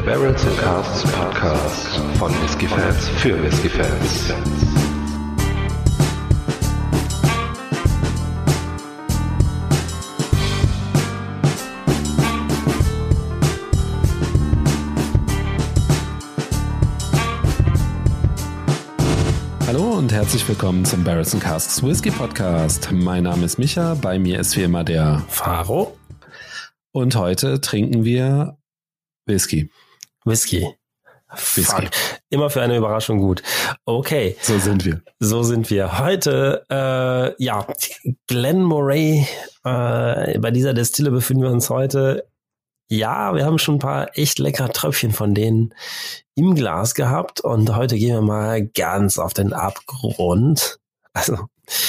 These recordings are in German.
Der Barrels and Casts Podcast von Whiskey Fans für Whiskey Fans. Hallo und herzlich willkommen zum Barrels and Casks Whisky Podcast. Mein Name ist Micha, bei mir ist wie immer der Faro. Und heute trinken wir Whisky. Whisky. Whisky. Fuck. Immer für eine Überraschung gut. Okay. So sind wir. So sind wir. Heute, äh, ja, Glen Moray. Äh, bei dieser Destille befinden wir uns heute. Ja, wir haben schon ein paar echt leckere Tröpfchen von denen im Glas gehabt und heute gehen wir mal ganz auf den Abgrund. Also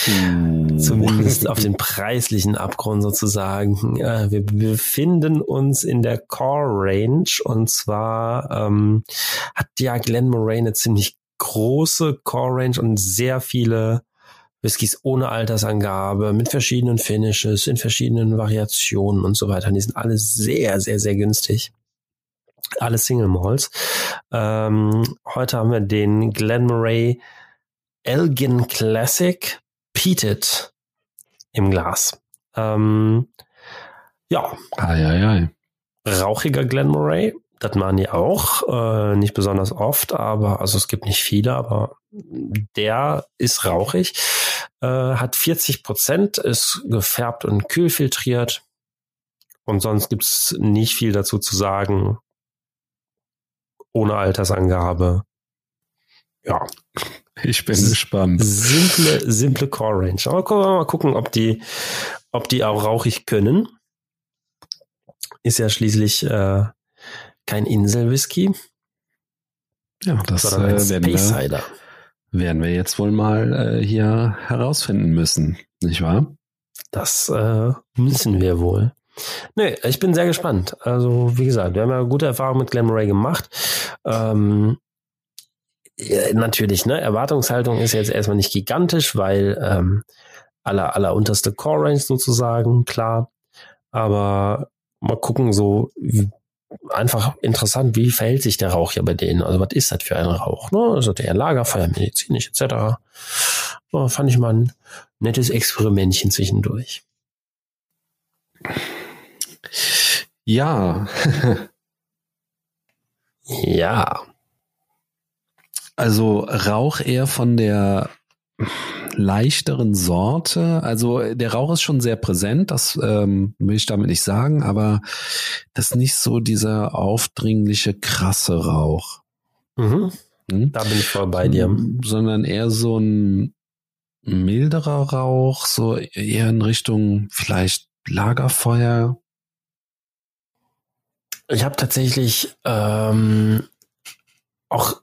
Mm. zumindest auf den preislichen Abgrund sozusagen. Wir befinden uns in der Core Range und zwar ähm, hat ja Glen Moray eine ziemlich große Core Range und sehr viele Whiskys ohne Altersangabe, mit verschiedenen Finishes, in verschiedenen Variationen und so weiter. Die sind alle sehr, sehr, sehr günstig. Alle Single Malls. Ähm, heute haben wir den Glen Moray Elgin Classic Peated im Glas. Ähm, ja, Ei, ei, ei. rauchiger Glen Moray. Das machen die auch. Äh, nicht besonders oft, aber also es gibt nicht viele, aber der ist rauchig. Äh, hat 40 Prozent, ist gefärbt und kühlfiltriert. Und sonst gibt's nicht viel dazu zu sagen. Ohne Altersangabe. Ja, Ich bin gespannt. simple, simple Core Range. Aber gucken wir mal gucken, ob die, ob die auch rauchig können. Ist ja schließlich äh, kein Insel-Whisky, Ja, das äh, werden, wir, werden wir jetzt wohl mal äh, hier herausfinden müssen, nicht wahr? Das äh, müssen wir wohl. Nee, ich bin sehr gespannt. Also, wie gesagt, wir haben ja gute Erfahrungen mit Glen Moray gemacht. Ähm, natürlich, ne? Erwartungshaltung ist jetzt erstmal nicht gigantisch, weil ähm, aller, aller unterste Core Range sozusagen, klar. Aber mal gucken, so einfach interessant, wie verhält sich der Rauch hier bei denen? Also, was ist das für ein Rauch? Ne? Also der Lagerfeuer, medizinisch etc. Ja, fand ich mal ein nettes Experimentchen zwischendurch. Ja, Ja. Also Rauch eher von der leichteren Sorte. Also der Rauch ist schon sehr präsent, das ähm, will ich damit nicht sagen, aber das ist nicht so dieser aufdringliche, krasse Rauch. Mhm. Hm? Da bin ich voll bei dir. Sondern eher so ein milderer Rauch, so eher in Richtung vielleicht Lagerfeuer. Ich habe tatsächlich ähm, auch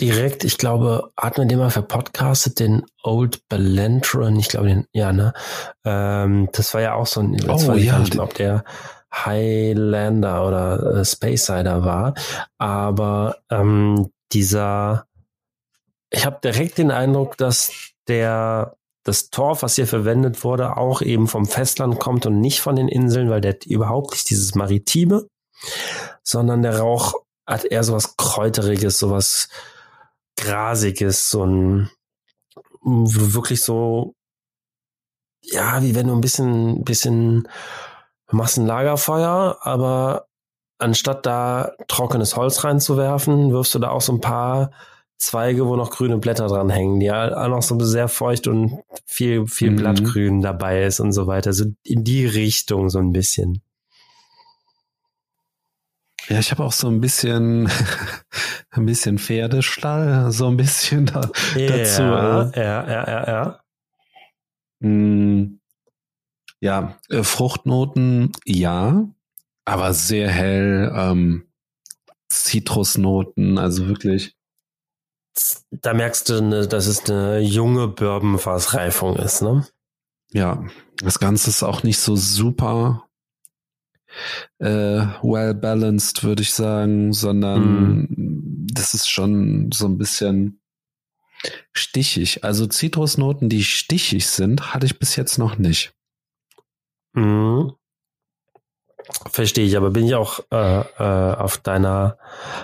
direkt, ich glaube, hat man den mal verpodcastet, den Old Belantron, ich glaube, den, ja, ne? Ähm, das war ja auch so ein, jetzt Oh, ja, nicht mehr, ob der Highlander oder äh, Space Sider war, aber ähm, dieser, ich habe direkt den Eindruck, dass der das Torf, was hier verwendet wurde, auch eben vom Festland kommt und nicht von den Inseln, weil der überhaupt nicht dieses Maritime, sondern der Rauch hat eher sowas Kräuteriges, sowas Grasiges, so ein wirklich so, ja, wie wenn du ein bisschen, bisschen machst ein Lagerfeuer, aber anstatt da trockenes Holz reinzuwerfen, wirfst du da auch so ein paar Zweige, wo noch grüne Blätter dran hängen, die auch noch so sehr feucht und viel, viel Mhm. Blattgrün dabei ist und so weiter. So in die Richtung so ein bisschen. Ja, ich habe auch so ein bisschen, ein bisschen Pferdestall, so ein bisschen da, dazu. Ja, Äh, ja, ja, ja, ja. mh, ja, äh, Fruchtnoten, ja, aber sehr hell, ähm, Zitrusnoten, also wirklich. Da merkst du, ne, dass es eine junge Bourbonfassreifung ist, ne? Ja, das Ganze ist auch nicht so super äh, well balanced, würde ich sagen, sondern das ist schon so ein bisschen stichig. Also Zitrusnoten, die stichig sind, hatte ich bis jetzt noch nicht. Mhm. Verstehe ich, aber bin ich auch äh, äh, auf deiner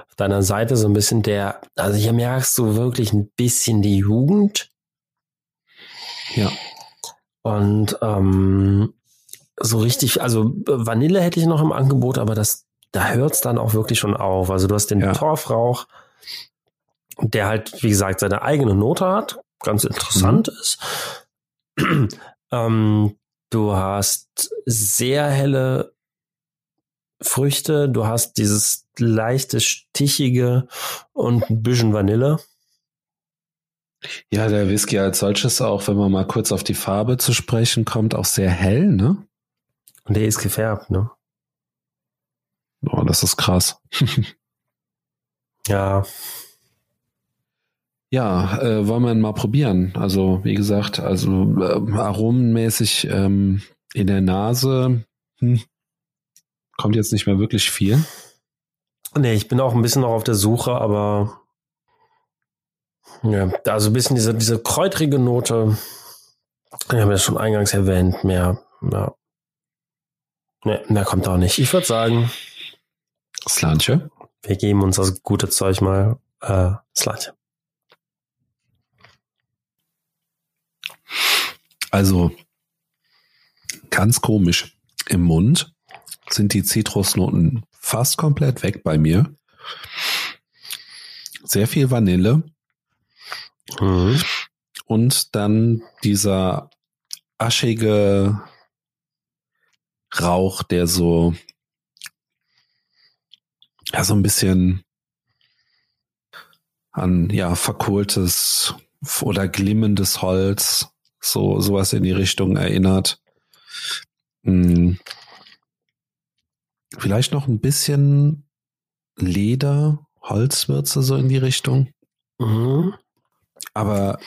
auf deiner Seite so ein bisschen der, also hier merkst du wirklich ein bisschen die Jugend. Ja. Und ähm, so richtig, also Vanille hätte ich noch im Angebot, aber das, da hört's dann auch wirklich schon auf. Also du hast den Ja. Torfrauch, der halt, wie gesagt, seine eigene Note hat, ganz interessant ist. ähm, du hast sehr helle Früchte, du hast dieses leichte, stichige und ein bisschen Vanille. Ja, der Whisky als solches auch, wenn man mal kurz auf die Farbe zu sprechen kommt, auch sehr hell, ne? Und der ist gefärbt, ne? Oh, das ist krass. Ja, Ja, äh, wollen wir mal probieren. Also, wie gesagt, also äh, aromenmäßig ähm, in der Nase hm, kommt jetzt nicht mehr wirklich viel. Nee, ich bin auch ein bisschen noch auf der Suche, aber ja, also ein bisschen diese, diese kräutrige Note, ich habe ja schon eingangs erwähnt, mehr, ja. Nee, mehr kommt auch nicht. Ich würde sagen, Slantje. wir geben uns das gute Zeug mal äh, Slantje. Also ganz komisch. Im Mund sind die Zitrusnoten fast komplett weg bei mir. Sehr viel Vanille Mhm. und dann dieser aschige Rauch, der so ja so ein bisschen an ja verkohltes oder glimmendes Holz so sowas in die Richtung erinnert. Hm. Vielleicht noch ein bisschen Leder, Holzwürze so in die Richtung, Mhm. aber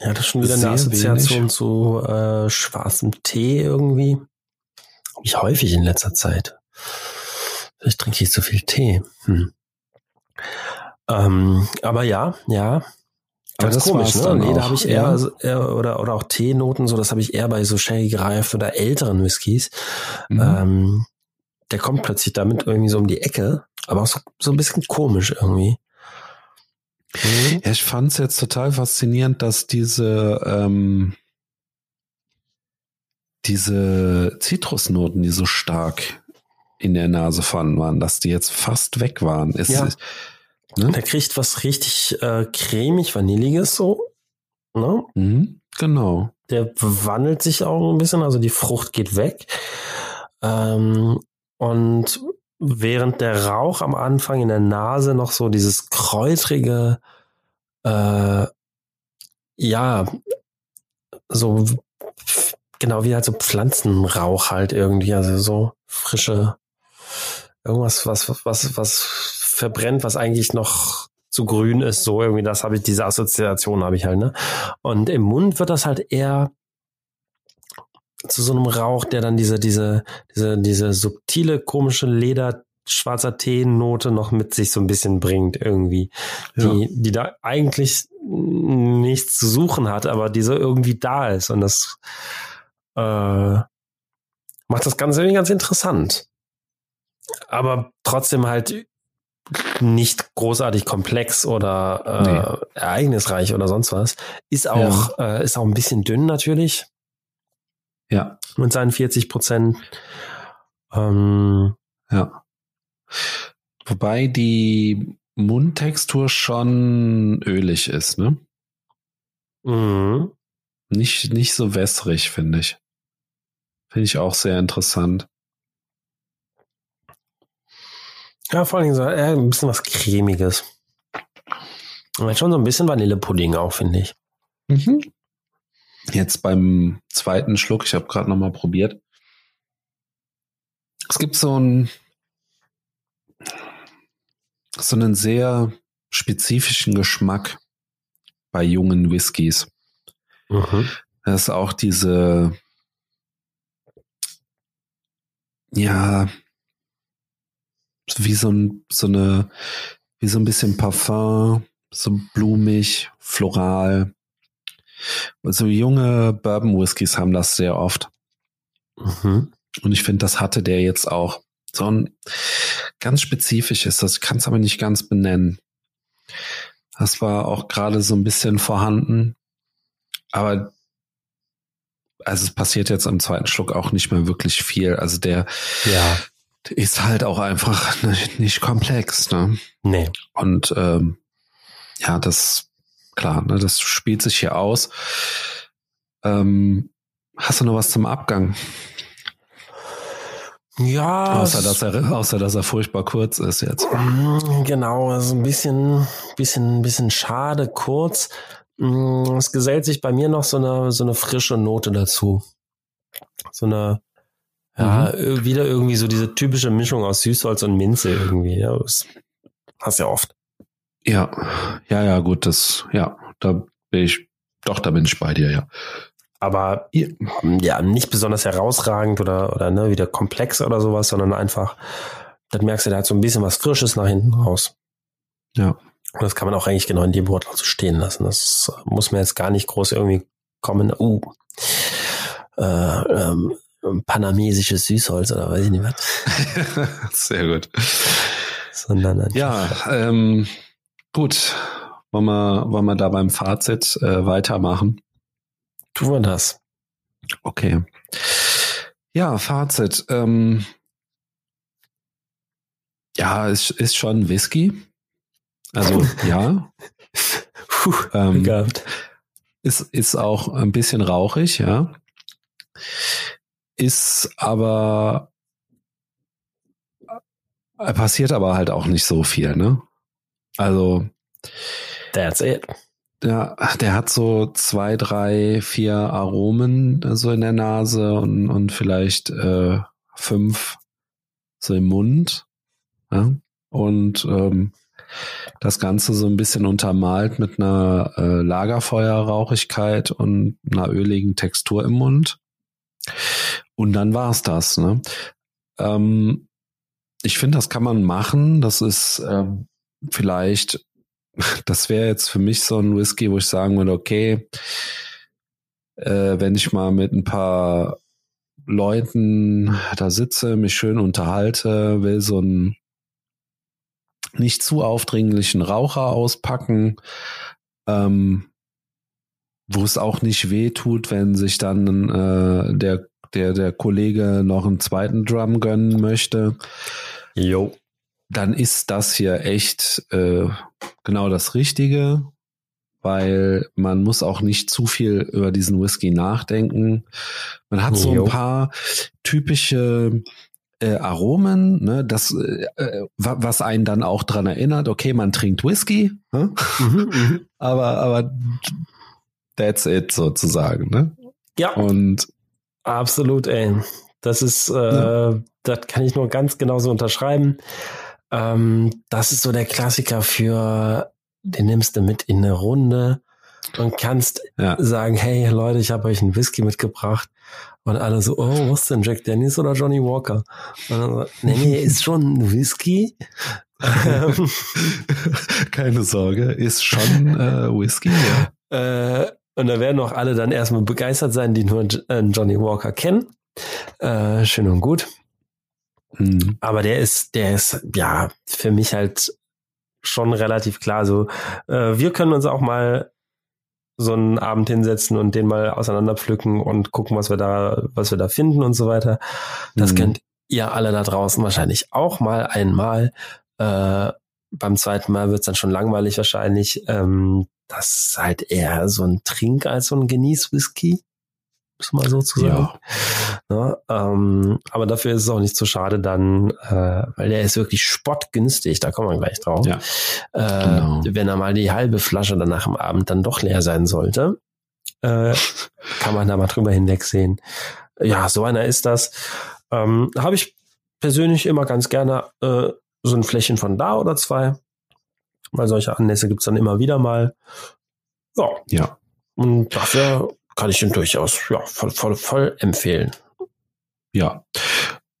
Ja, das ist schon wieder eine Assoziation wenig. zu äh, schwarzem Tee irgendwie. Hab Ich häufig in letzter Zeit. Vielleicht trinke ich zu viel Tee. Hm. Ähm, aber ja, ja. Aber das komisch, war's ne? Nee, da habe ich eher, eher oder, oder auch Teenoten, so das habe ich eher bei so sherry gereift oder älteren Whiskys. Mhm. Ähm, der kommt plötzlich damit irgendwie so um die Ecke, aber auch so, so ein bisschen komisch irgendwie. Mhm. Ja, ich fand es jetzt total faszinierend, dass diese ähm, diese Zitrusnoten, die so stark in der Nase vorhanden waren, dass die jetzt fast weg waren. Ist, Ja. ne? Der kriegt was richtig äh, cremig, vanilliges so. Ne? Mhm, genau. Der wandelt sich auch ein bisschen, also die Frucht geht weg. Ähm, und während der Rauch am Anfang in der Nase noch so dieses kräutrige, äh, ja, so genau wie halt so Pflanzenrauch halt irgendwie, also so frische, irgendwas, was, was, was verbrennt, was eigentlich noch zu grün ist, so irgendwie, das habe ich, diese Assoziation habe ich halt, ne? Und im Mund wird das halt eher zu so einem Rauch, der dann diese, diese, diese, diese subtile, komische Leder, schwarzer Tee-Note noch mit sich so ein bisschen bringt irgendwie. Die, die da eigentlich nichts zu suchen hat, aber die so irgendwie da ist. Und das äh, macht das Ganze irgendwie ganz interessant. Aber trotzdem halt nicht großartig komplex oder äh, ereignisreich oder sonst was. Ist auch, äh, ist auch ein bisschen dünn natürlich Ja, mit seinen 40 Prozent. Ähm, ja. Wobei die Mundtextur schon ölig ist, ne? mh. Nicht, nicht so wässrig, finde ich. Finde ich auch sehr interessant. Ja, vor allen Dingen so äh, ein bisschen was Cremiges. Und schon so ein bisschen Vanillepudding auch, finde ich. Mhm. Jetzt beim zweiten Schluck, ich habe gerade noch mal probiert. Es gibt so ein so einen sehr spezifischen Geschmack bei jungen Whiskys. Mhm. Das ist auch diese ja wie so ein so eine wie so ein bisschen Parfum, so blumig, floral. Also junge Bourbon Whiskys haben das sehr oft. Mhm. Und ich finde, das hatte der jetzt auch. so ein ganz spezifisch ist das. Ich kann es aber nicht ganz benennen. Das war auch gerade so ein bisschen vorhanden. Aber also es passiert jetzt am zweiten Schluck auch nicht mehr wirklich viel. Also der Ja. ist halt auch einfach nicht, nicht komplex. Ne? Nee. Und ähm, ja, das klar, ne, das spielt sich hier aus. Ähm, hast du noch was zum Abgang? Ja. Außer dass er, außer dass er furchtbar kurz ist jetzt. Mm, Genau, also ein bisschen, bisschen, bisschen schade, kurz. Mm, Es gesellt sich bei mir noch so eine, so eine frische Note dazu. So eine, ja, äh, wieder irgendwie so diese typische Mischung aus Süßholz und Minze irgendwie. Ja, das hast ja oft. Ja, ja, ja, gut, das, ja, da bin ich, doch, da bin ich bei dir, ja. Aber ja, nicht besonders herausragend oder, oder ne, wieder komplex oder sowas, sondern einfach, dann merkst du, da hat so ein bisschen was Frisches nach hinten raus. Ja. Und das kann man auch eigentlich genau in dem Wortlaut so stehen lassen. Das muss man jetzt gar nicht groß irgendwie kommen, uh, äh, ähm, panamesisches Süßholz oder weiß ich nicht was. Sehr gut. Sondern Ja, ähm, gut. Wollen wir, wollen wir da beim Fazit äh, weitermachen? tun wir das. Okay. Ja, Fazit. Ähm, ja, es ist schon Whisky. Also ja, Puh, ähm, gehabt. ist, ist auch ein bisschen rauchig, ja. Ist aber äh, passiert aber halt auch nicht so viel, ne? Also That's it. Ja, der hat so zwei, drei, vier Aromen so in der Nase und, und vielleicht äh, fünf so im Mund. Ja? Und ähm, das Ganze so ein bisschen untermalt mit einer äh, Lagerfeuerrauchigkeit und einer öligen Textur im Mund. Und dann war's das. Ne? Ähm, ich finde, das kann man machen. Das ist ähm, vielleicht das wäre jetzt für mich so ein Whisky, wo ich sagen würde, okay, äh, wenn ich mal mit ein paar Leuten da sitze, mich schön unterhalte, will so einen nicht zu aufdringlichen Raucher auspacken, ähm, wo es auch nicht weh tut, wenn sich dann äh, der, der, der Kollege noch einen zweiten Drum gönnen möchte Jo. dann ist das hier echt äh, genau das Richtige, weil man muss auch nicht zu viel über diesen Whisky nachdenken. Man hat so Jo. ein paar typische äh, Aromen, ne, das, äh, äh, wa- was einen dann auch dran erinnert, okay, man trinkt Whisky, ne? Mhm, mhm. aber, aber that's it sozusagen, ne? Ja, Und absolut, ey. Das ist, äh, Ja. das kann ich nur ganz genauso unterschreiben. Ähm, das ist so der Klassiker für, den nimmst du mit in eine Runde und kannst ja, sagen, hey Leute, ich habe euch einen Whisky mitgebracht. Und alle so, oh, was denn, Jack Dennis oder Johnny Walker? Und dann so, nee, nee, ist schon Whisky. Keine Sorge, ist schon äh, Whisky, ja. Äh, und da werden auch alle dann erstmal begeistert sein, die nur äh, Johnny Walker kennen. Äh, schön und gut. Hm. Aber der ist, der ist, ja, für mich halt schon relativ klar. So, äh, wir können uns auch mal so einen Abend hinsetzen und den mal auseinanderpflücken und gucken, was wir da, was wir da finden und so weiter. Das Mhm. könnt ihr alle da draußen wahrscheinlich auch mal einmal. Äh, beim zweiten Mal wird's dann schon langweilig wahrscheinlich. Ähm, das ist halt eher so ein Trink als so ein Genieß-Whisky. Muss man so zu sagen. Ja. Ja, ähm, aber dafür ist es auch nicht so schade dann, äh, weil der ist wirklich spottgünstig, da kommen wir gleich drauf. Ja, äh, genau. Wenn er mal die halbe Flasche dann nach dem Abend dann doch leer sein sollte, äh, kann man da mal drüber hinwegsehen. Ja, so einer ist das. Ähm, Habe ich persönlich immer ganz gerne äh, so ein Fläschchen von da oder zwei, weil solche Anlässe gibt's dann immer wieder mal. Ja, Ja. und dafür kann ich ihn durchaus ja, voll, voll, voll empfehlen. Ja,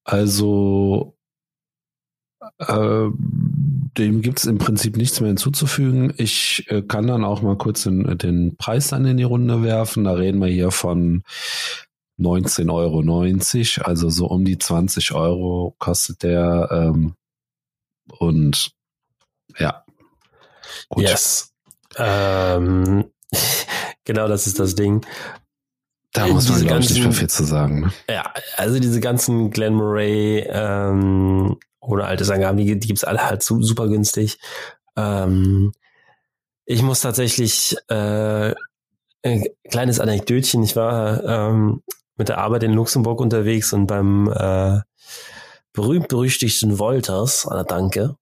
also äh, dem gibt's im Prinzip nichts mehr hinzuzufügen. Ich äh, kann dann auch mal kurz den, den Preis dann in die Runde werfen. Da reden wir hier von 19,90 Euro, also so um die 20 Euro kostet der. Ähm, und ja. Gut. Yes. Ähm, genau, das ist das Ding. Da muss man, glaube ich, nicht mehr viel zu sagen. Ne? Ja, also diese ganzen Glen Murray ähm, oder alte Angaben, die, die gibt's alle halt super günstig. Ähm, ich muss tatsächlich äh, ein kleines Anekdötchen. Ich war ähm, mit der Arbeit in Luxemburg unterwegs und beim äh, berühmt-berüchtigten Wolters, ah, danke,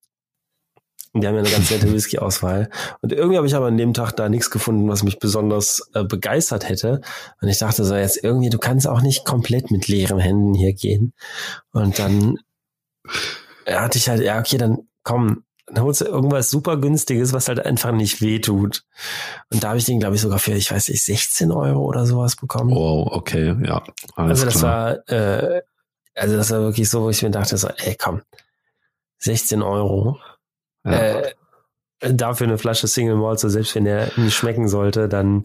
die haben ja eine ganz nette Whisky-Auswahl. Und irgendwie habe ich aber an dem Tag da nichts gefunden, was mich besonders äh, begeistert hätte. Und ich dachte so, jetzt irgendwie, du kannst auch nicht komplett mit leeren Händen hier gehen. Und dann hatte ich halt, ja, okay, dann komm, dann holst du irgendwas super günstiges, was halt einfach nicht wehtut. Und da habe ich den, glaube ich, sogar für, ich weiß nicht, 16 Euro oder sowas bekommen. Oh, okay, ja. also das klar. war, äh, also das war wirklich so, wo ich mir dachte, so, ey, komm, 16 Euro. Ja. Äh, dafür eine Flasche Single Malt, so selbst wenn der nicht schmecken sollte, dann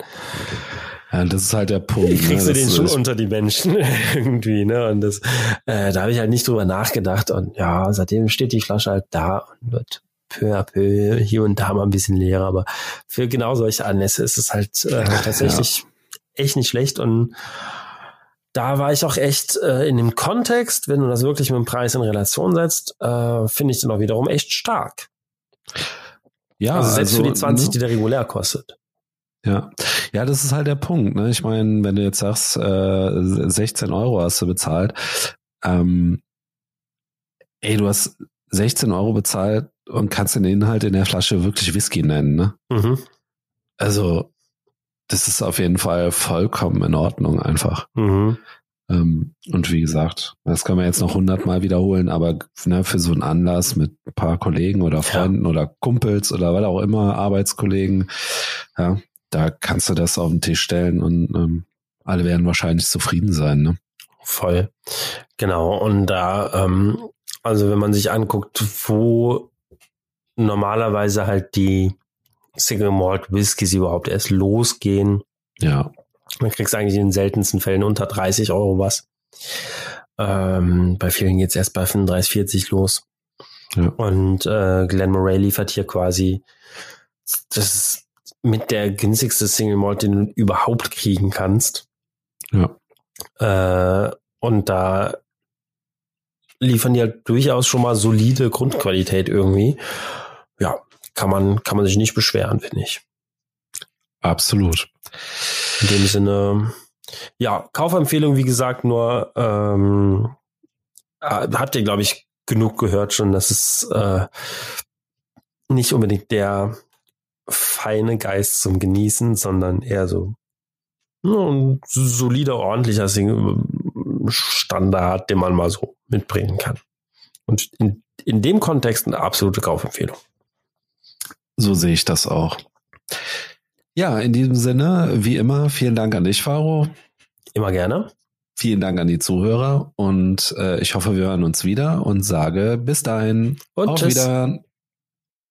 ja, das ist halt der Punkt. Kriegst ne? du den schon unter die Menschen irgendwie, ne? Und das, äh, da habe ich halt nicht drüber nachgedacht. Und ja, seitdem steht die Flasche halt da und wird peu à peu hier und da mal ein bisschen leerer. Aber für genau solche Anlässe ist es halt äh, tatsächlich ja. echt nicht schlecht. Und da war ich auch echt äh, in dem Kontext, wenn du das wirklich mit dem Preis in Relation setzt, äh, finde ich den auch wiederum echt stark. Ja, also selbst also, für die 20, ne? die der regulär kostet. Ja, ja, das ist halt der Punkt. Ne? Ich meine, wenn du jetzt sagst, äh, 16 Euro hast du bezahlt, ähm, ey, du hast 16 Euro bezahlt und kannst den Inhalt in der Flasche wirklich Whisky nennen. Ne? Mhm. Also, das ist auf jeden Fall vollkommen in Ordnung einfach. Mhm. Ähm, und wie gesagt, das können wir jetzt noch hundertmal wiederholen, aber ne, für so einen Anlass mit ein paar Kollegen oder Freunden ja. oder Kumpels oder was auch immer, Arbeitskollegen, ja, da kannst du das auf den Tisch stellen und ähm, alle werden wahrscheinlich zufrieden sein. Ne? Voll. Genau. Und da, ähm, also wenn man sich anguckt, wo normalerweise halt die Single Malt Whiskys überhaupt erst losgehen. Ja. Man kriegt eigentlich in den seltensten Fällen unter 30 Euro was. Ähm, bei vielen geht's erst bei 35, 40 los. Ja. Und äh, Glenn Murray liefert hier quasi das mit der günstigste Single Malt, den du überhaupt kriegen kannst. Ja. Äh, und da liefern die halt durchaus schon mal solide Grundqualität irgendwie. Ja, kann man, kann man sich nicht beschweren, finde ich. Absolut. In dem Sinne, ja, Kaufempfehlung, wie gesagt, nur ähm, äh, habt ihr, glaube ich, genug gehört schon, dass es äh, nicht unbedingt der feine Geist zum Genießen, sondern eher so ein solider, ordentlicher Standard, den man mal so mitbringen kann. Und in, in dem Kontext eine absolute Kaufempfehlung. So sehe ich das auch. Ja, in diesem Sinne, wie immer, vielen Dank an dich, Faro. Immer gerne. Vielen Dank an die Zuhörer und äh, ich hoffe, wir hören uns wieder und sage bis dahin. Und auf tschüss. Wiederhören.